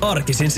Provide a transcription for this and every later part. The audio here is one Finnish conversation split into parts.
Arkisin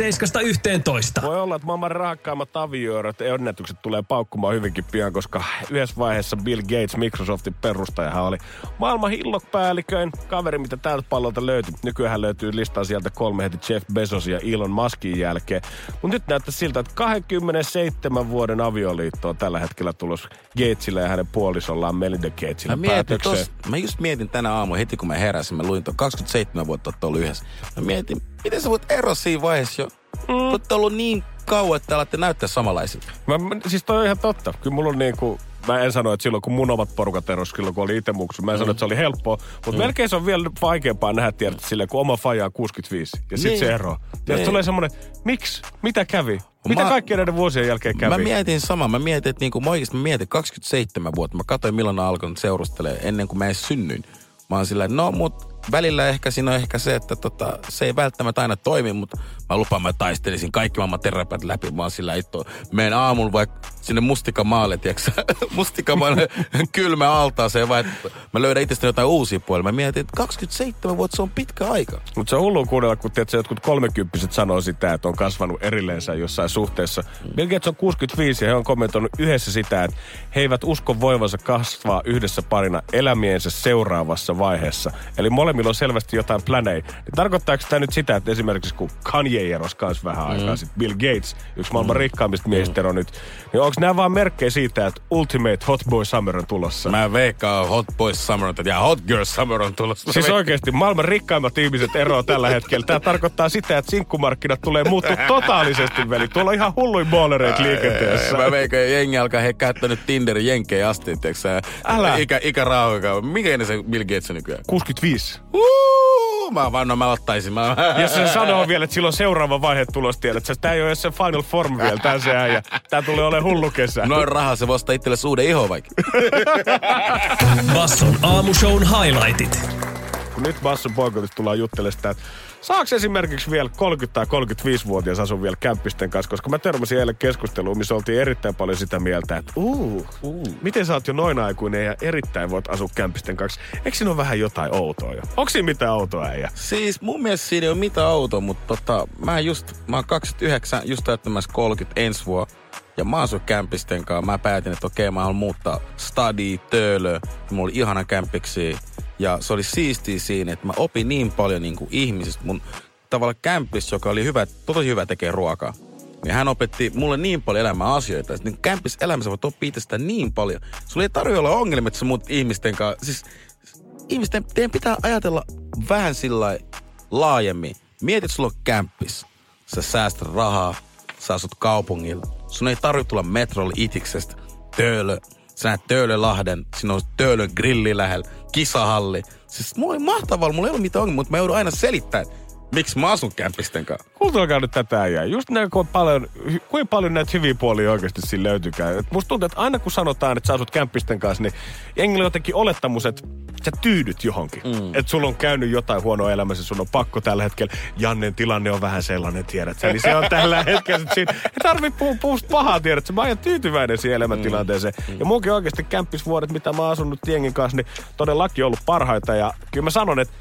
7.11. Voi olla, että maailman rakkaimmat avioerot ja onnettukset tulee paukkumaan hyvinkin pian, koska yhdessä vaiheessa Bill Gates, Microsoftin perustajahan oli maailman hillokpäälliköin kaveri, mitä tältä pallolta löytyi. Nykyään löytyy listaa sielta kolme heti Jeff Bezos ja Elon Muskin jälkeen. Mutta nyt näyttää siltä, että 27 vuoden avioliitto on tällä hetkellä tulos Gatesille ja hänen puolisollaan Melinda Gatesille Mä, mietin tos, mä just mietin tänä aamulla heti kun mä heräsin, mä luin tuon 27 vuotta olette ollut yhdessä. Mä mietin, miten sä voit eroa siinä vaiheessa jo? Mm. Olette ollut niin kauan, että alatte näyttää samanlaisilta. Mä, mä, siis toi on ihan totta. Kyllä mulla on niinku, mä en sano, että silloin kun mun omat porukat eros, silloin kun oli itse muksu, mä en mm. sano, että se oli helppoa. Mutta mm. melkein se on vielä vaikeampaa nähdä, tiedät, silleen, kun oma faja on 65 ja sit niin. se ero. Ja niin. tulee semmonen, miksi? Mitä kävi? Mitä mä, kaikkien näiden vuosien jälkeen kävi? Mä mietin sama. Mä mietin, että niinku, mä oikeasti mä mietin 27 vuotta. Mä katsoin, milloin alkanut seurustelemaan ennen kuin mä edes synnyin. Mä oon sillä, no mut välillä ehkä siinä on ehkä se, että tota, se ei välttämättä aina toimi, mutta mä lupaan, mä taistelisin kaikki maailman terapiat läpi. Oon sillä itto, menen aamulla vaikka sinne mustikamaalle, tiedätkö mustikamaalle kylmä altaaseen, vai mä löydän itsestäni jotain uusia puolia. Mä mietin, että 27 vuotta se on pitkä aika. Mutta se on hullu kuunnella, kun tiedätkö, jotkut kolmekymppiset sanoo sitä, että on kasvanut erilleensä jossain suhteessa. Bill Gates on 65 ja he on kommentoinut yhdessä sitä, että he eivät usko voivansa kasvaa yhdessä parina elämiensä seuraavassa vaiheessa. Eli molemmilla on selvästi jotain planei. Niin tarkoittaako tämä nyt sitä, että esimerkiksi kun Kanye erosi kanssa vähän aikaa mm. sitten, Bill Gates, yksi maailman mm. rikkaimmista miehistä mm. nyt, niin onko nämä vaan merkkejä siitä, että Ultimate Hot Boy Summer on tulossa? Mä veikkaan Hot Boy Summer on, ja Hot Girl Summer on tulossa. Siis oikeasti maailman rikkaimmat ihmiset eroa tällä hetkellä. Tämä tarkoittaa sitä, että sinkkumarkkinat tulee muuttua totaalisesti, veli. Tuolla on ihan hulluin boolereita liikenteessä. Mä veikkaan, jengi alkaa he käyttänyt Tinderin jenkejä asti, tiiäksä. Älä. Ikä, ikä rauhakaan. Mikä se Bill Gates on nykyään? 65. Mä vaan, mä ottaisin. Mä... Ja se sanoo vielä, että silloin seuraava vaihe tulos tiedät. Tää ei ole se final form vielä, tää se ja Tää tulee olemaan hullu kesä. Noin rahaa se voisi itselle suuden iho vaikka. Basson aamushown highlightit. Kun nyt Basson poikotista tullaan juttelemaan sitä, että Saako esimerkiksi vielä 30- tai 35-vuotias asua vielä kämppisten kanssa? Koska mä törmäsin eilen keskusteluun, missä oltiin erittäin paljon sitä mieltä, että uu, uu, miten sä oot jo noin aikuinen ja erittäin voit asua kämppisten kanssa? Eikö siinä ole vähän jotain outoa jo? Onko siinä mitään outoa äijä? Siis mun mielestä siinä ei ole mitään outoa, mutta tota, mä just, mä oon 29, just täyttämässä 30 ensi vuonna. Ja mä asun kämpisten kanssa. Mä päätin, että okei, mä haluan muuttaa stadi, töölö. Mulla oli ihana kämpiksi ja se oli siistiä siinä, että mä opin niin paljon niin kuin ihmisistä. Mun tavalla kämppis, joka oli hyvä, tosi hyvä tekee ruokaa. Niin hän opetti mulle niin paljon elämää asioita. Niin kämppis elämässä voit oppia itsestä niin paljon. Sulla ei tarvitse olla ongelmia, että muut ihmisten kanssa. Siis ihmisten, teidän pitää ajatella vähän sillä laajemmin. Mietit, sulla on kämppis. Sä säästät rahaa, sä asut kaupungilla. Sun ei tarvitse tulla metrolle itiksestä. Töölö, sä näet Töölölahden, siinä on Töölön grilli lähellä, kisahalli. Siis mulla oli mahtavaa, mulla ei ollut mitään ongelmia, mutta mä joudun aina selittämään, miksi mä asun kämpisten kanssa. Kuultelkaa nyt tätä äijää. Just näin, kuinka paljon, kuinka paljon näitä hyviä puolia oikeasti siinä löytyykään. Et musta tuntuu, että aina kun sanotaan, että sä asut kämpisten kanssa, niin jengillä on jotenkin olettamus, että sä tyydyt johonkin. Mm. Että sulla on käynyt jotain huonoa elämässä, sun on pakko tällä hetkellä. Jannen tilanne on vähän sellainen, tiedät sä. Niin se on tällä hetkellä, että siinä ei tarvi puhua puusta pahaa, tiedät sä. Mä oon tyytyväinen siihen elämäntilanteeseen. Mm. Ja munkin oikeasti kämppisvuodet, mitä mä oon asunut jengin kanssa, niin todellakin ollut parhaita. Ja kyllä mä sanon, että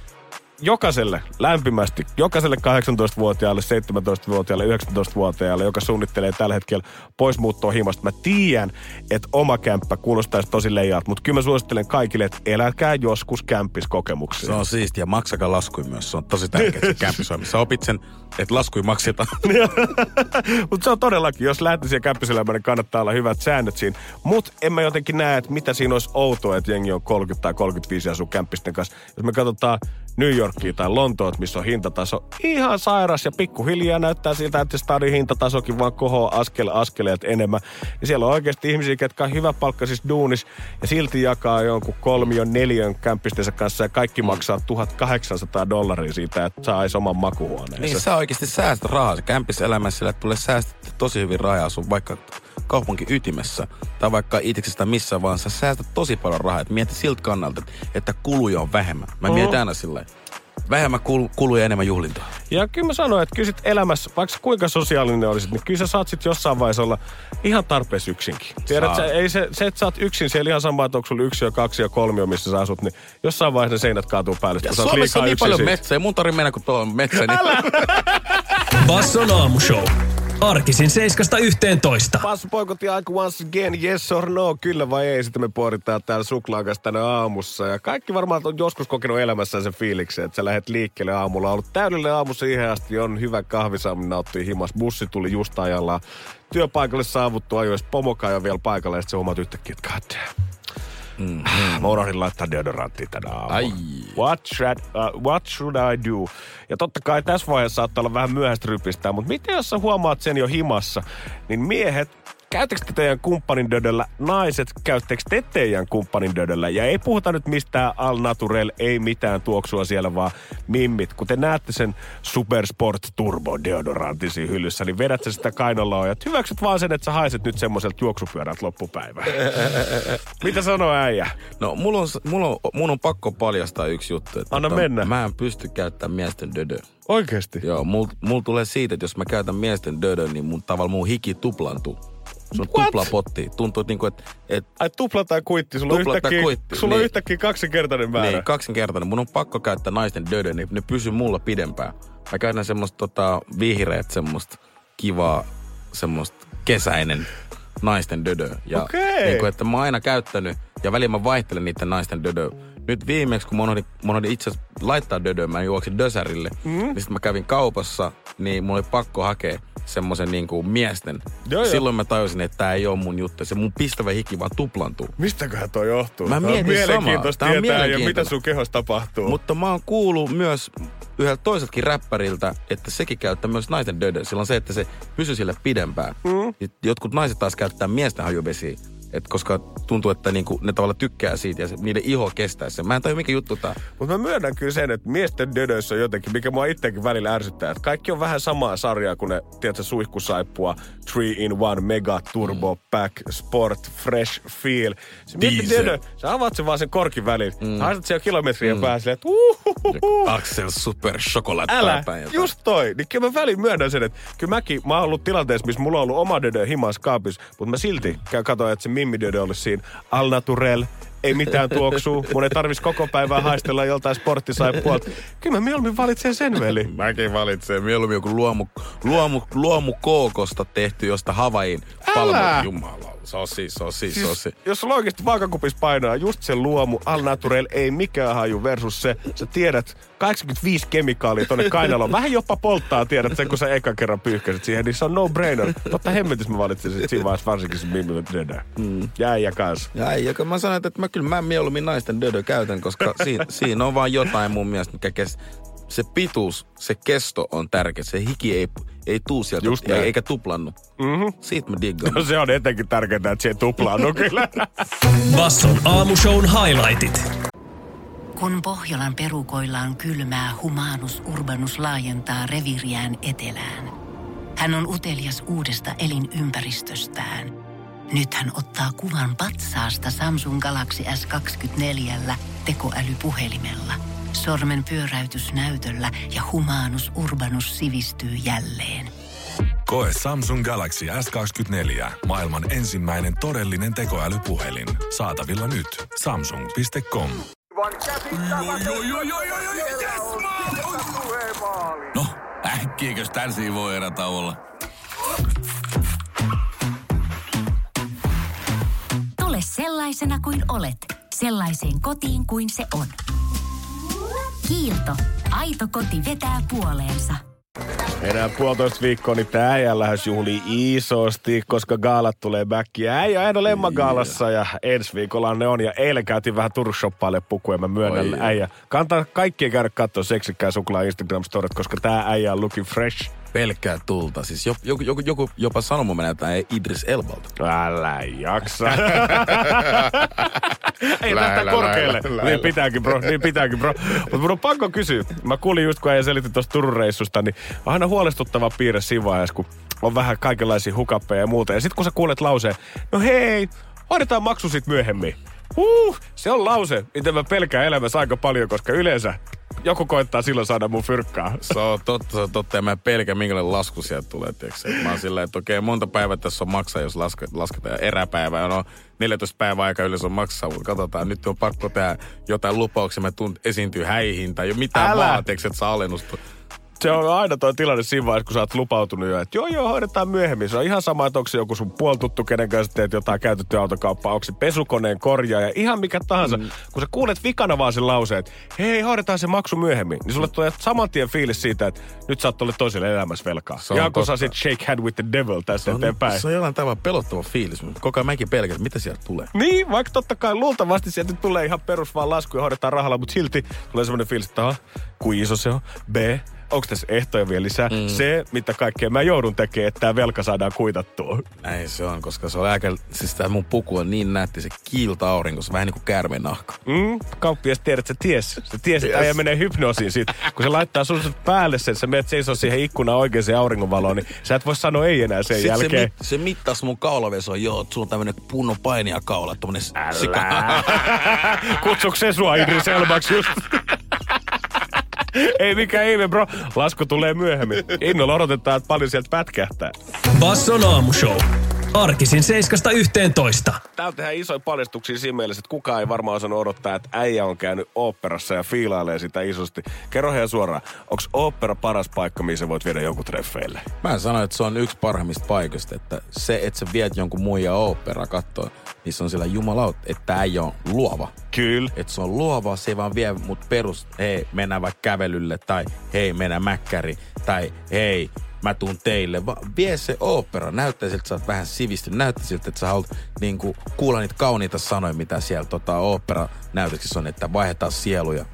jokaiselle lämpimästi, jokaiselle 18-vuotiaalle, 17-vuotiaalle, 19-vuotiaalle, joka suunnittelee tällä hetkellä poismuuttoa himasta. Mä tiedän, että oma kämppä kuulostaisi tosi leijaalta, mutta kyllä mä suosittelen kaikille, että eläkää joskus kämppiskokemuksia. Se on siistiä. Maksakaa laskui myös. Se on tosi tärkeää se kämppis Sä opit sen, että laskui maksetaan. mutta se on todellakin, jos lähtee siihen kämppiselämään, niin kannattaa olla hyvät säännöt siinä. Mutta en mä jotenkin näe, että mitä siinä olisi outoa, että jengi on 30 tai 35 ja asuu kämppisten kanssa. Jos me katsotaan New Yorkia tai Lontoot, missä on hintataso ihan sairas ja pikkuhiljaa näyttää siltä, että stadin hintatasokin vaan kohoaa askel askeleet enemmän. Ja siellä on oikeasti ihmisiä, jotka on hyvä palkka siis duunis ja silti jakaa jonkun kolmion, neljön kämppistensä kanssa ja kaikki maksaa 1800 dollaria siitä, että saisi oman makuhuoneensa. Niin, sä oikeasti säästät rahaa. Se kämppiselämässä sillä tulee säästetty tosi hyvin rahaa sun vaikka kaupunki ytimessä tai vaikka itseksistä missä vaan, sä säästät tosi paljon rahaa. Et mieti siltä kannalta, että kuluja on vähemmän. Mä mietin aina sillä vähemmän kul- kuluja ja enemmän juhlintoa. Ja kyllä mä sanoin, että kyllä sit elämässä, vaikka kuinka sosiaalinen olisit, niin kyllä sä saat sit jossain vaiheessa olla ihan tarpeeksi yksinkin. Tiedät, sä, ei se, se, että sä oot yksin siellä ihan sama, että onko sulla yksi ja kaksi ja kolme, missä sä asut, niin jossain vaiheessa ne seinät kaatuu päälle. Ja Suomessa on liikaa niin yksin paljon metsää. Mun tarvii mennä, kun tuo on metsä. Niin... Basson aamushow. Arkisin 7.11. Passu poikot ja aika once again, yes or no, kyllä vai ei. Sitten me pohditaan täällä suklaan kanssa tänä aamussa. Ja kaikki varmaan on joskus kokenut elämässään sen fiiliksen, että sä lähdet liikkeelle aamulla. On ollut täydellinen aamu siihen asti, on hyvä kahvisaami, nauttii himas. Bussi tuli just ajallaan. Työpaikalle saavuttu ajoissa, pomokaa jo vielä paikalla ja sitten sä huomaat yhtäkkiä, että god damn. Mm, Mä unohdin laittaa deodoranttia tänä aamulla. Ai. What should, uh, what should I do? Ja totta kai tässä vaiheessa saattaa olla vähän myöhäistä rypistää, mutta miten jos sä huomaat sen jo himassa, niin miehet, käyttekö te teidän kumppanin dödöllä, naiset, käyttekö te teidän kumppanin dödöllä? Ja ei puhuta nyt mistään al naturel, ei mitään tuoksua siellä, vaan mimmit. Kun te näette sen Supersport Turbo deodorantin siinä hyllyssä, niin vedät sä sitä kainaloa ja hyväksyt vaan sen, että sä haiset nyt semmoiselta juoksupyörältä loppupäivää. Mitä sanoo äijä? No, mulla on, mulla on, mun on pakko paljastaa yksi juttu. Että Anna tota, mennä. Mä en pysty käyttämään miesten dödö. Oikeesti? Joo, mulla mul tulee siitä, että jos mä käytän miesten dödön, niin mun tavalla mun hiki tuplantuu. Se on What? tupla potti. Tuntuu, että, niinku, että, että Ai tupla tai kuitti, sulla, on Tupla yhtäkkiä, kuitti, sulla on niin. yhtäkkiä kaksinkertainen määrä. niin, kaksinkertainen. Mun on pakko käyttää naisten dödö, niin ne pysyy mulla pidempään. Mä käytän semmoista tota, vihreät, semmoista kivaa, semmoista kesäinen naisten dödö. Ja Okei. Niin kuin, että mä oon aina käyttänyt, ja välillä mä vaihtelen niiden naisten dödö. Nyt viimeksi, kun mä unohdin, mä unohdin itse laittaa dödöä, mä juoksin dösärille, mm. niin sitten mä kävin kaupassa, niin mulla oli pakko hakea semmoisen niin kuin miesten. Joo, joo. Silloin mä tajusin, että tää ei ole mun juttu. Se mun pistävä hiki vaan tuplantuu. Mistäköhän toi johtuu? Mä Tää on mietin mielenkiintoista samaa. Tietää ja mitä sun kehossa tapahtuu. Mutta mä oon kuullut myös yhdeltä toiseltakin räppäriltä, että sekin käyttää myös naisten dödö. Sillä on se, että se pysyy sille pidempään. Mm. Jotkut naiset taas käyttää miesten hajuvesiä. Et koska tuntuu, että niinku, ne tavallaan tykkää siitä ja se, niiden iho kestää sen. Mä en tajua, mikä juttu tää. Mutta mä myönnän kyllä sen, että miesten dödöissä on jotenkin, mikä mua itsekin välillä ärsyttää, että kaikki on vähän samaa sarjaa kuin ne, tiedätkö, suihkusaippua, 3 in 1, Mega Turbo Pack, Sport, Fresh Feel. Se dödö, sä avaat sen vaan sen korkin väliin. Mm. Haistat siellä kilometrien mm. päässä, että uhuhuhu. Axel Super Chocolate Älä, just toi. Niin kyllä mä väliin myönnän sen, että kyllä mäkin, mä oon ollut tilanteessa, missä mulla on ollut oma dödö himas kaapissa, mutta mä silti käyn katoa, että se dödö olisi siinä. Al naturel, ei mitään tuoksua, mun ei tarvis koko päivää haistella joltain sporttisaipuolta. Kyllä mä mieluummin valitsen sen veli. Mäkin valitsen mieluummin joku luomu, luomu, luomu kookosta tehty josta Havain Älä! Jumala, se on siis, on siis, Siis, siis. jos sulla oikeasti vaakakupissa painaa just se luomu, al naturel, ei mikään haju versus se, sä tiedät 85 kemikaalia tonne kainaloon. Vähän jopa polttaa, tiedät sen, kun sä eka kerran pyyhkäsit siihen, niin se on no-brainer. Totta hemmetis mä valitsin sit siinä vaiheessa varsinkin se Mimmi Dödö. Mm. Jäi ja kans. Ja ei, joka mä sanoin, että mä kyllä mä mieluummin naisten dödö käytän, koska siinä, siinä on vaan jotain mun mielestä, mikä kes, se pituus, se kesto on tärkeä. Se hiki ei, ei tuu sieltä Just näin. eikä tuplannu. Mm-hmm. Siitä mä diggaan. No se on etenkin tärkeää, että se ei tuplaannu kyllä. Basson aamushown highlightit. Kun Pohjolan perukoillaan kylmää, humanus urbanus laajentaa reviriään etelään. Hän on utelias uudesta elinympäristöstään. Nyt hän ottaa kuvan patsaasta Samsung Galaxy S24 tekoälypuhelimella. Sormen pyöräytys näytöllä ja humanus urbanus sivistyy jälleen. Koe Samsung Galaxy S24. Maailman ensimmäinen todellinen tekoälypuhelin. Saatavilla nyt. Samsung.com. No, äkkiäkös tän voi erätauolla? Tule sellaisena kuin olet, sellaiseen kotiin kuin se on. Kiilto. Aito koti vetää puoleensa. Enää puolitoista viikkoa, niin tää äijä lähes juhlii isosti, koska gaalat tulee back. Ja äijä aina lemmagaalassa ja ensi viikolla ne on. Ja eilen käytiin vähän Turushoppaille pukuja, mä myönnän Oi. äijä. Kantaa kaikkien käydä katsoa seksikkää suklaa Instagram-storit, koska tää äijä on looking fresh. Pelkkää tulta. Siis joku, joku, joku, jopa sanoi mun näyttää Idris Elbalta. Älä jaksa. Ei Lä, tästä lä, korkealle. lä, lä, Niin pitääkin, bro. Niin pitääkin, bro. Mutta mun on pakko kysyä. Mä kuulin just, kun äijä selitti tuosta Turun reissusta, niin on aina huolestuttava piirre siinä vaiheessa, kun on vähän kaikenlaisia hukappeja ja muuta. Ja sit kun sä kuulet lauseen, no hei, hoidetaan maksu sit myöhemmin. Huh, se on lause, mitä mä pelkään elämässä aika paljon, koska yleensä joku koittaa silloin saada mun fyrkkaa. Se on totta, se on totta. Ja mä pelkään, minkälainen lasku sieltä tulee. Tiiäks. Et Mä oon silleen, että okei, monta päivää tässä on maksaa, jos laske, lasketaan eräpäivää. No, 14 päivää aika yleensä on maksaa, mutta katsotaan, nyt on pakko tehdä jotain lupauksia. Mä tuun esiintyy häihin tai jo mitään Älä. vaan, tiiäks, että saa alennusta. Se on aina toi tilanne siinä vaiheessa, kun sä oot lupautunut jo, että joo joo, hoidetaan myöhemmin. Se on ihan sama, että onko se joku sun puoltuttu, kenen kanssa teet jotain käytettyä autokauppaa, onko se pesukoneen korjaaja, ihan mikä tahansa. Mm. Kun sä kuulet vikana vaan sen lauseen, että hei, hoidetaan se maksu myöhemmin, niin sulle tulee saman tien fiilis siitä, että nyt sä oot ollut toiselle elämässä velkaa. Se Ihan kun sä sit shake hand with the devil Se on, eteenpäin. se on jollain tavalla pelottava fiilis. mutta Koko ajan mäkin että mitä sieltä tulee. Niin, vaikka totta kai luultavasti sieltä tulee ihan perus vaan lasku ja hoidetaan rahalla, mutta silti tulee semmoinen fiilis, että aha, kuin iso se on. B, onko tässä ehtoja vielä lisää? Mm. C, mitä kaikkea mä joudun tekemään, että tämä velka saadaan kuitattua. Näin se on, koska se on aika, siis tää mun puku on niin nätti, se kiilta aurinkossa, vähän niin kuin käärmeen nahka. Mm, kauppias tiedät, että se ties. Se ties, että Yes. äijä menee hypnoosiin siitä. Kun se laittaa sun päälle sen, sä menet seisoo siihen ikkunaan oikeaan auringonvaloon, niin sä et voi sanoa ei enää sen Sitten se, jälkeen. mit, se mittas mun kaulaveso, joo, että sulla on tämmönen punnon painiakaula, tommonen sika. Kutsuks se sua Idris Elbaksi just? Ei mikään ihme, bro. Lasku tulee myöhemmin. Innolla odotetaan, että paljon sieltä pätkähtää. Basson aamushow. Arkisin 7.11. Täällä tehdään isoja paljastuksia siinä mielessä, että kukaan ei varmaan osannut odottaa, että äijä on käynyt oopperassa ja fiilailee sitä isosti. Kerro heidän suoraan, onko ooppera paras paikka, missä voit viedä jonkun treffeille? Mä sanoin, että se on yksi parhaimmista paikoista, että se, että sä viet jonkun muun ja opera kattoon, niin se on sillä jumalaut, että äijä on luova. Kyllä. Että se on luova, se ei vaan vie mut perus, hei, mennään vaikka kävelylle, tai hei, mennään mäkkäri, tai hei, mä tuun teille. Va, vie se opera, näyttää siltä, että sä oot vähän sivistynyt, näyttää siltä, että sä haluat niin kuin, kuulla niitä kauniita sanoja, mitä siellä tota, opera näytöksissä on, että vaihdetaan sieluja.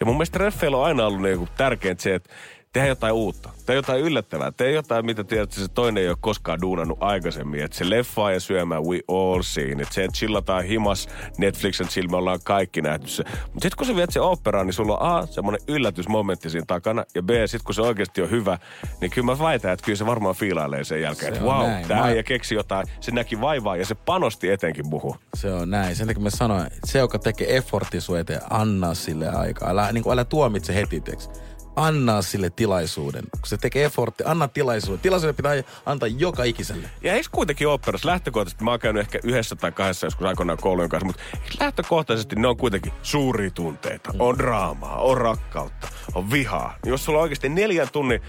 Ja mun mielestä treffeillä on aina ollut niinku tärkeintä se, että tehdä jotain uutta. Tee jotain yllättävää. Tee jotain, mitä tiedät, että se toinen ei ole koskaan duunannut aikaisemmin. Että se leffaa ja syömään we all seen. Että se, että chillataan himas Netflixen me ollaan kaikki nähty se. Mutta sitten kun sä viet se operaan, niin sulla on A, semmoinen yllätysmomentti siinä takana. Ja B, sitten kun se oikeasti on hyvä, niin kyllä mä väitän, että kyllä se varmaan fiilailee sen jälkeen. Se Että wow, näin. tää Mä- ja keksi jotain. Se näki vaivaa ja se panosti etenkin muuhun. Se on näin. Sen takia mä sanoin, että se, joka tekee effortti sun eteen, anna sille aikaa. Älä, niin kuin, älä tuomitse heti, teks. Anna sille tilaisuuden. Kun se tekee effortti, anna tilaisuuden. Tilaisuuden pitää antaa joka ikiselle. Ja eikö kuitenkin oopperassa lähtökohtaisesti, mä oon käynyt ehkä yhdessä tai kahdessa joskus aikoinaan koulujen kanssa, mutta lähtökohtaisesti ne on kuitenkin suuria tunteita. On draamaa, on rakkautta, on vihaa. Jos sulla on oikeasti neljän tunnin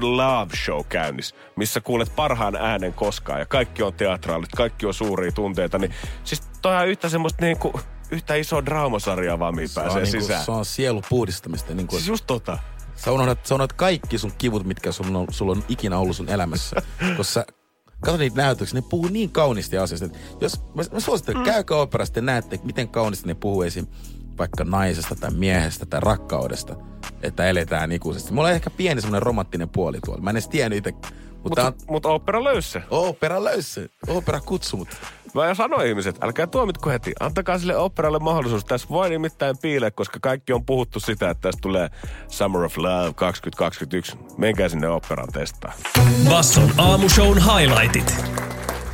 love show käynnissä, missä kuulet parhaan äänen koskaan ja kaikki on teatraalit, kaikki on suuria tunteita, niin siis toi on yhtä semmoista niinku, yhtä isoa draamasarjaa vaan, mihin Se on, pääsee niin kuin, sisään. se on sielu puhdistamista. Niin kuin, Siis just tota. Sä, unohdat, sä unohdat kaikki sun kivut, mitkä sulla on, sulla on ikinä ollut sun elämässä. Koska sä Kato niitä näytöksiä, ne puhuu niin kauniisti asioista. että Jos, mä, mä suosittelen, mm. käykää operasta ja näette, miten kauniisti ne puhuu esim. vaikka naisesta tai miehestä tai rakkaudesta, että eletään ikuisesti. Mulla on ehkä pieni semmoinen romanttinen puoli tuolla. Mä en edes tiennyt itse, mutta, Mutta mutta mut opera löysi se. opera löysi. Opera kutsui mut. Mä sanoin ihmiset, älkää tuomitko heti. Antakaa sille operalle mahdollisuus. Tässä voi nimittäin piilee, koska kaikki on puhuttu sitä, että tästä tulee Summer of Love 2021. Menkää sinne operaan testaa. Basson aamushown highlightit.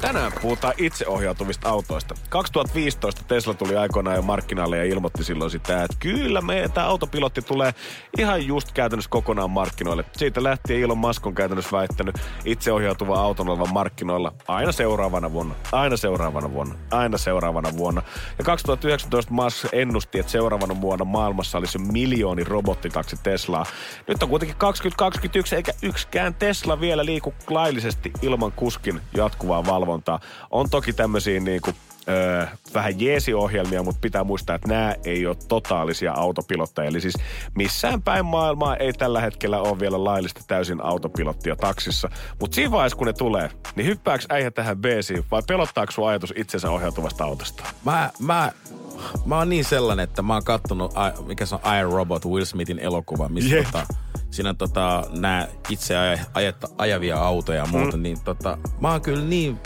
Tänään puhutaan itseohjautuvista autoista. 2015 Tesla tuli aikoinaan jo markkinalle ja ilmoitti silloin sitä, että kyllä meidän tämä autopilotti tulee ihan just käytännössä kokonaan markkinoille. Siitä lähtien Elon Musk on käytännössä väittänyt itseohjautuva auton olevan markkinoilla aina seuraavana vuonna, aina seuraavana vuonna, aina seuraavana vuonna. Ja 2019 Musk ennusti, että seuraavana vuonna maailmassa olisi miljooni robottitaksi Teslaa. Nyt on kuitenkin 2021 eikä yksikään Tesla vielä liiku laillisesti ilman kuskin jatkuvaa valvontaa. On toki tämmöisiä niinku öö, vähän jeesiohjelmia, mutta pitää muistaa, että nämä ei ole totaalisia autopilotteja. Eli siis missään päin maailmaa ei tällä hetkellä ole vielä laillista täysin autopilottia taksissa. Mutta siinä vaiheessa, kun ne tulee, niin hyppääks äijä tähän beesiin vai pelottaako sun ajatus itsensä ohjautuvasta autosta? Mä, mä, mä oon niin sellainen, että mä oon kattonut, mikä se on I, Robot, Will Smithin elokuva, missä Jep. tota, siinä tota, nämä itse aj- ajetta, ajavia autoja ja muuta, mm. niin tota, mä oon kyllä niin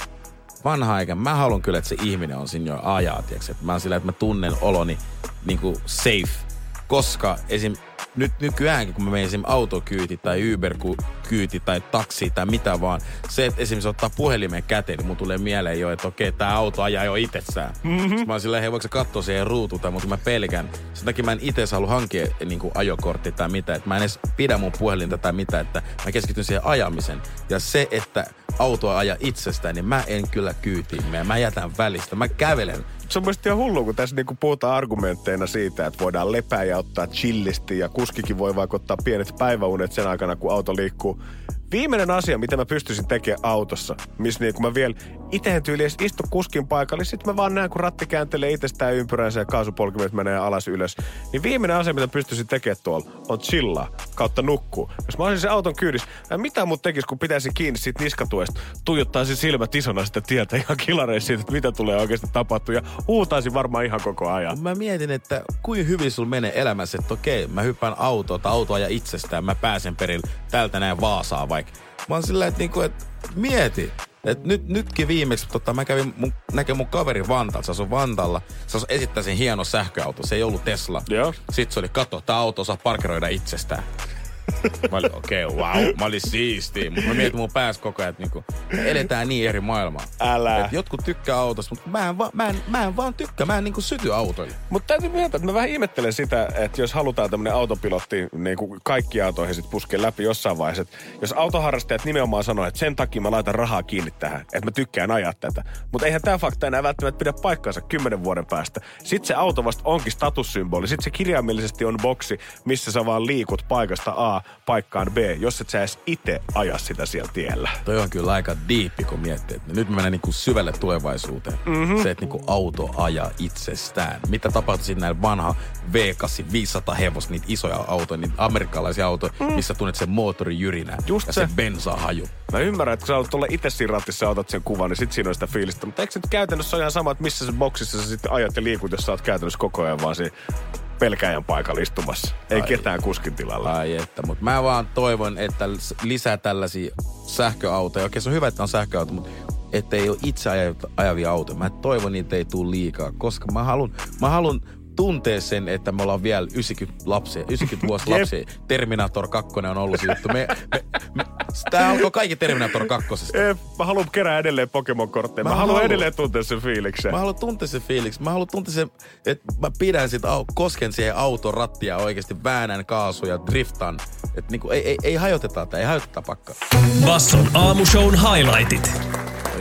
vanha aika. Mä haluan kyllä, että se ihminen on siinä jo ajaa, tiiäks. Että mä oon sillä, että mä tunnen oloni niin kuin safe. Koska esim. Nyt nykyäänkin, kun mä menen esimerkiksi autokyyti tai Uber-kyyti tai taksi tai mitä vaan, se, että esimerkiksi ottaa puhelimen käteen, niin mun tulee mieleen jo, että okei, tämä auto ajaa jo itsessään. Mm-hmm. Mä oon silleen, hei, voiko sä katsoa siihen ruutuun tai mutta mä pelkän. Sen takia mä en itse halua hankkia niin kuin ajokortti tai mitä. Että mä en edes pidä mun puhelinta tai mitä, että mä keskityn siihen ajamisen. Ja se, että autoa aja itsestään, niin mä en kyllä kyytiin mene. Mä jätän välistä. Mä kävelen se on mielestäni ihan hullu, kun tässä niinku puhutaan argumentteina siitä, että voidaan lepää ja ottaa chillisti ja kuskikin voi vaikka ottaa pienet päiväunet sen aikana, kun auto liikkuu. Viimeinen asia, mitä mä pystyisin tekemään autossa, missä niin kun mä vielä itse tyyli edes istu kuskin paikalle, sitten mä vaan näen, kun ratti kääntelee itsestään ympyränsä ja kaasupolkimet menee alas ylös. Niin viimeinen asia, mitä pystyisin tekemään tuolla, on chillaa kautta nukkuu. Jos mä olisin se auton kyydissä, mitä mut tekisi, kun pitäisi kiinni siitä niskatuesta, tuijottaisin silmät isona sitä tietä ihan kilareissa siitä, että mitä tulee oikeasti tapahtua ja huutaisin varmaan ihan koko ajan. Mä mietin, että kuin hyvin sul menee elämässä, että okei, mä hyppään autoa tai autoa ja itsestään, mä pääsen perille täältä näin Vaasaa vaikka. Mä oon sillä, että, niinku, että mieti, et nyt, nytkin viimeksi tota, mä kävin mun, näkemään mun kaveri Vantalla. Se asui Vantalla. Se esittää sen hieno sähköauto. Se ei ollut Tesla. Joo. Sitten se oli, katso, tää auto saa parkeroida itsestään. Mä olin, okei, okay, wow, mä olin siistiä. Mutta mä mietin mun päässä koko ajan, että niinku, eletään niin eri maailmaa. Älä. Et jotkut tykkää autosta, mutta mä en, va, mä, en, mä en vaan tykkää. Mä en niinku syty autoille. Mutta täytyy myöntää, että mä vähän ihmettelen sitä, että jos halutaan tämmönen autopilotti niin kuin kaikki autoihin sit puskee läpi jossain vaiheessa. Että jos autoharrastajat nimenomaan sanoo, että sen takia mä laitan rahaa kiinni tähän, että mä tykkään ajaa tätä. Mutta eihän tämä fakta enää välttämättä pidä paikkaansa kymmenen vuoden päästä. Sitten se auto vasta onkin statussymboli. Sitten se kirjaimellisesti on boksi, missä sä vaan liikut paikasta A paikkaan B, jos et sä edes itse aja sitä siellä tiellä. Toi on kyllä aika diippi, kun miettii, että nyt me mennään niinku syvälle tulevaisuuteen. Mm-hmm. Se, että niinku auto ajaa itsestään. Mitä tapahtuu sitten näillä vanha V8 500 hevos, niitä isoja autoja, niitä amerikkalaisia autoja, mm. missä tunnet sen moottorijyrinä Just ja se. se bensahaju. Mä ymmärrän, että kun sä olet tuolla itse siinä ratissa otat sen kuvan, niin sit siinä on sitä fiilistä. Mutta eikö se nyt käytännössä ole ihan sama, että missä se boksissa sä sitten ajat ja liikut, jos sä oot käytännössä koko ajan vaan siinä pelkäjän paikalla istumassa. Ei Ai. ketään kuskin tilalla. Ai että, mutta mä vaan toivon, että lisää tällaisia sähköautoja. Okei, se on hyvä, että on sähköauto, mutta että ei ole itse aja- ajavia autoja. Mä toivon, niitä ei tule liikaa, koska mä haluan, mä haluan tuntea sen, että me ollaan vielä 90 lapsia, 90 vuosi lapsia. Terminator 2 on ollut se juttu. Me, me, me, tää alkoi kaikki Terminator 2. Ee, mä haluan kerää edelleen Pokemon-kortteja. Mä, Mä haluan edelleen tuntea sen fiiliksen. Mä haluan tuntea sen fiiliksi. Mä haluan tuntea sen, että mä pidän sit, au- kosken siihen auton rattia oikeasti väännän kaasuja, driftan. Että niinku, ei, ei, ei hajoteta tätä, ei hajoteta pakkaa. Basson aamushown highlightit.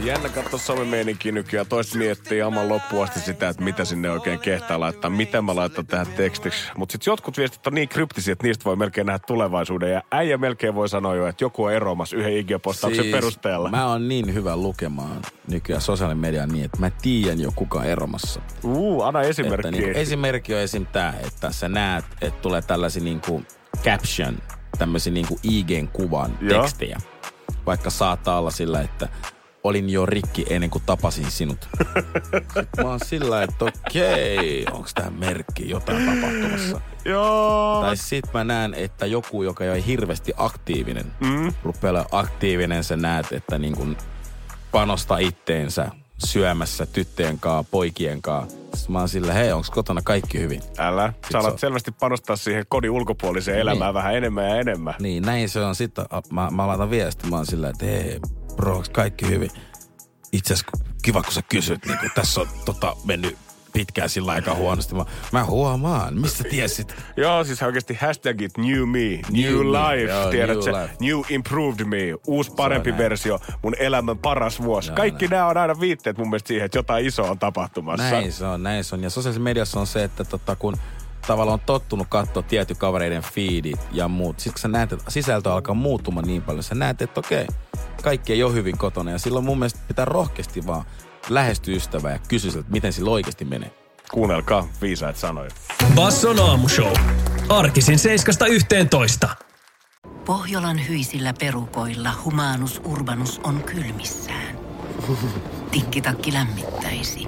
Jännä katsoa somemeininkiä nykyään. Toista miettii aivan loppuun asti sitä, että mitä sinne oikein kehtaa laittaa, miten mä laitan tähän tekstiksi. Mutta sitten jotkut viestit on niin kryptisiä, että niistä voi melkein nähdä tulevaisuuden. Ja äijä melkein voi sanoa jo, että joku on eromassa yhden IG-postauksen perusteella. Mä oon niin hyvä lukemaan nykyään sosiaalisen median niin, että mä tiedän jo kuka on eromassa. Uu, anna Että esimerkki. niinku, esimerkki on esim. tää, että sä näet, että tulee tällaisia niinku caption, tämmöisiä niinku IGn kuvan Joo. tekstejä. Vaikka saattaa olla sillä, että olin jo rikki ennen kuin tapasin sinut. Sitten mä oon sillä, että okei, onks tää merkki jotain tapahtumassa? Joo. Tai sit mä näen, että joku, joka ei ole hirveästi aktiivinen, mm. rupeaa aktiivinen, sä näet, että niin kun panostaa itteensä syömässä tyttöjen kaa, poikien kaa. Sitten mä oon sillä, hei, onks kotona kaikki hyvin? Älä. Sä se alat on- selvästi panostaa siihen kodin ulkopuoliseen elämään Niin. vähän enemmän ja enemmän. Niin, näin se on. Sitten mä, mä laitan viesti, mä oon sillä, että hei, bro, kaikki hyvin? Itse asiassa kiva, kun sä kysyt, niin kun tässä on tota, mennyt pitkään sillä aika huonosti. Mä, mä huomaan, mistä tiesit? Joo, siis oikeasti hashtagit new me, new, New life, Joo, tiedät new life. new improved me, uusi parempi versio, mun elämän paras vuosi. Joo, Kaikki näin. nämä on aina viitteet mun mielestä siihen, että jotain isoa on tapahtumassa. Näin se on, näin se on. Ja sosiaalisessa mediassa on se, että tota, kun tavallaan on tottunut katsoa tietty kavereiden feedit ja muut. Sitten kun sä näet, että sisältö alkaa muuttumaan niin paljon, sä näet, että okei, kaikki ei ole hyvin kotona. Ja silloin mun mielestä pitää rohkeasti vaan lähestyä ystävää ja kysyä, että miten sillä oikeasti menee. Kuunnelkaa viisaat sanoja. Basson aamushow. Arkisin 7.11. Pohjolan hyisillä perukoilla humanus urbanus on kylmissään. Tikkitakki lämmittäisi.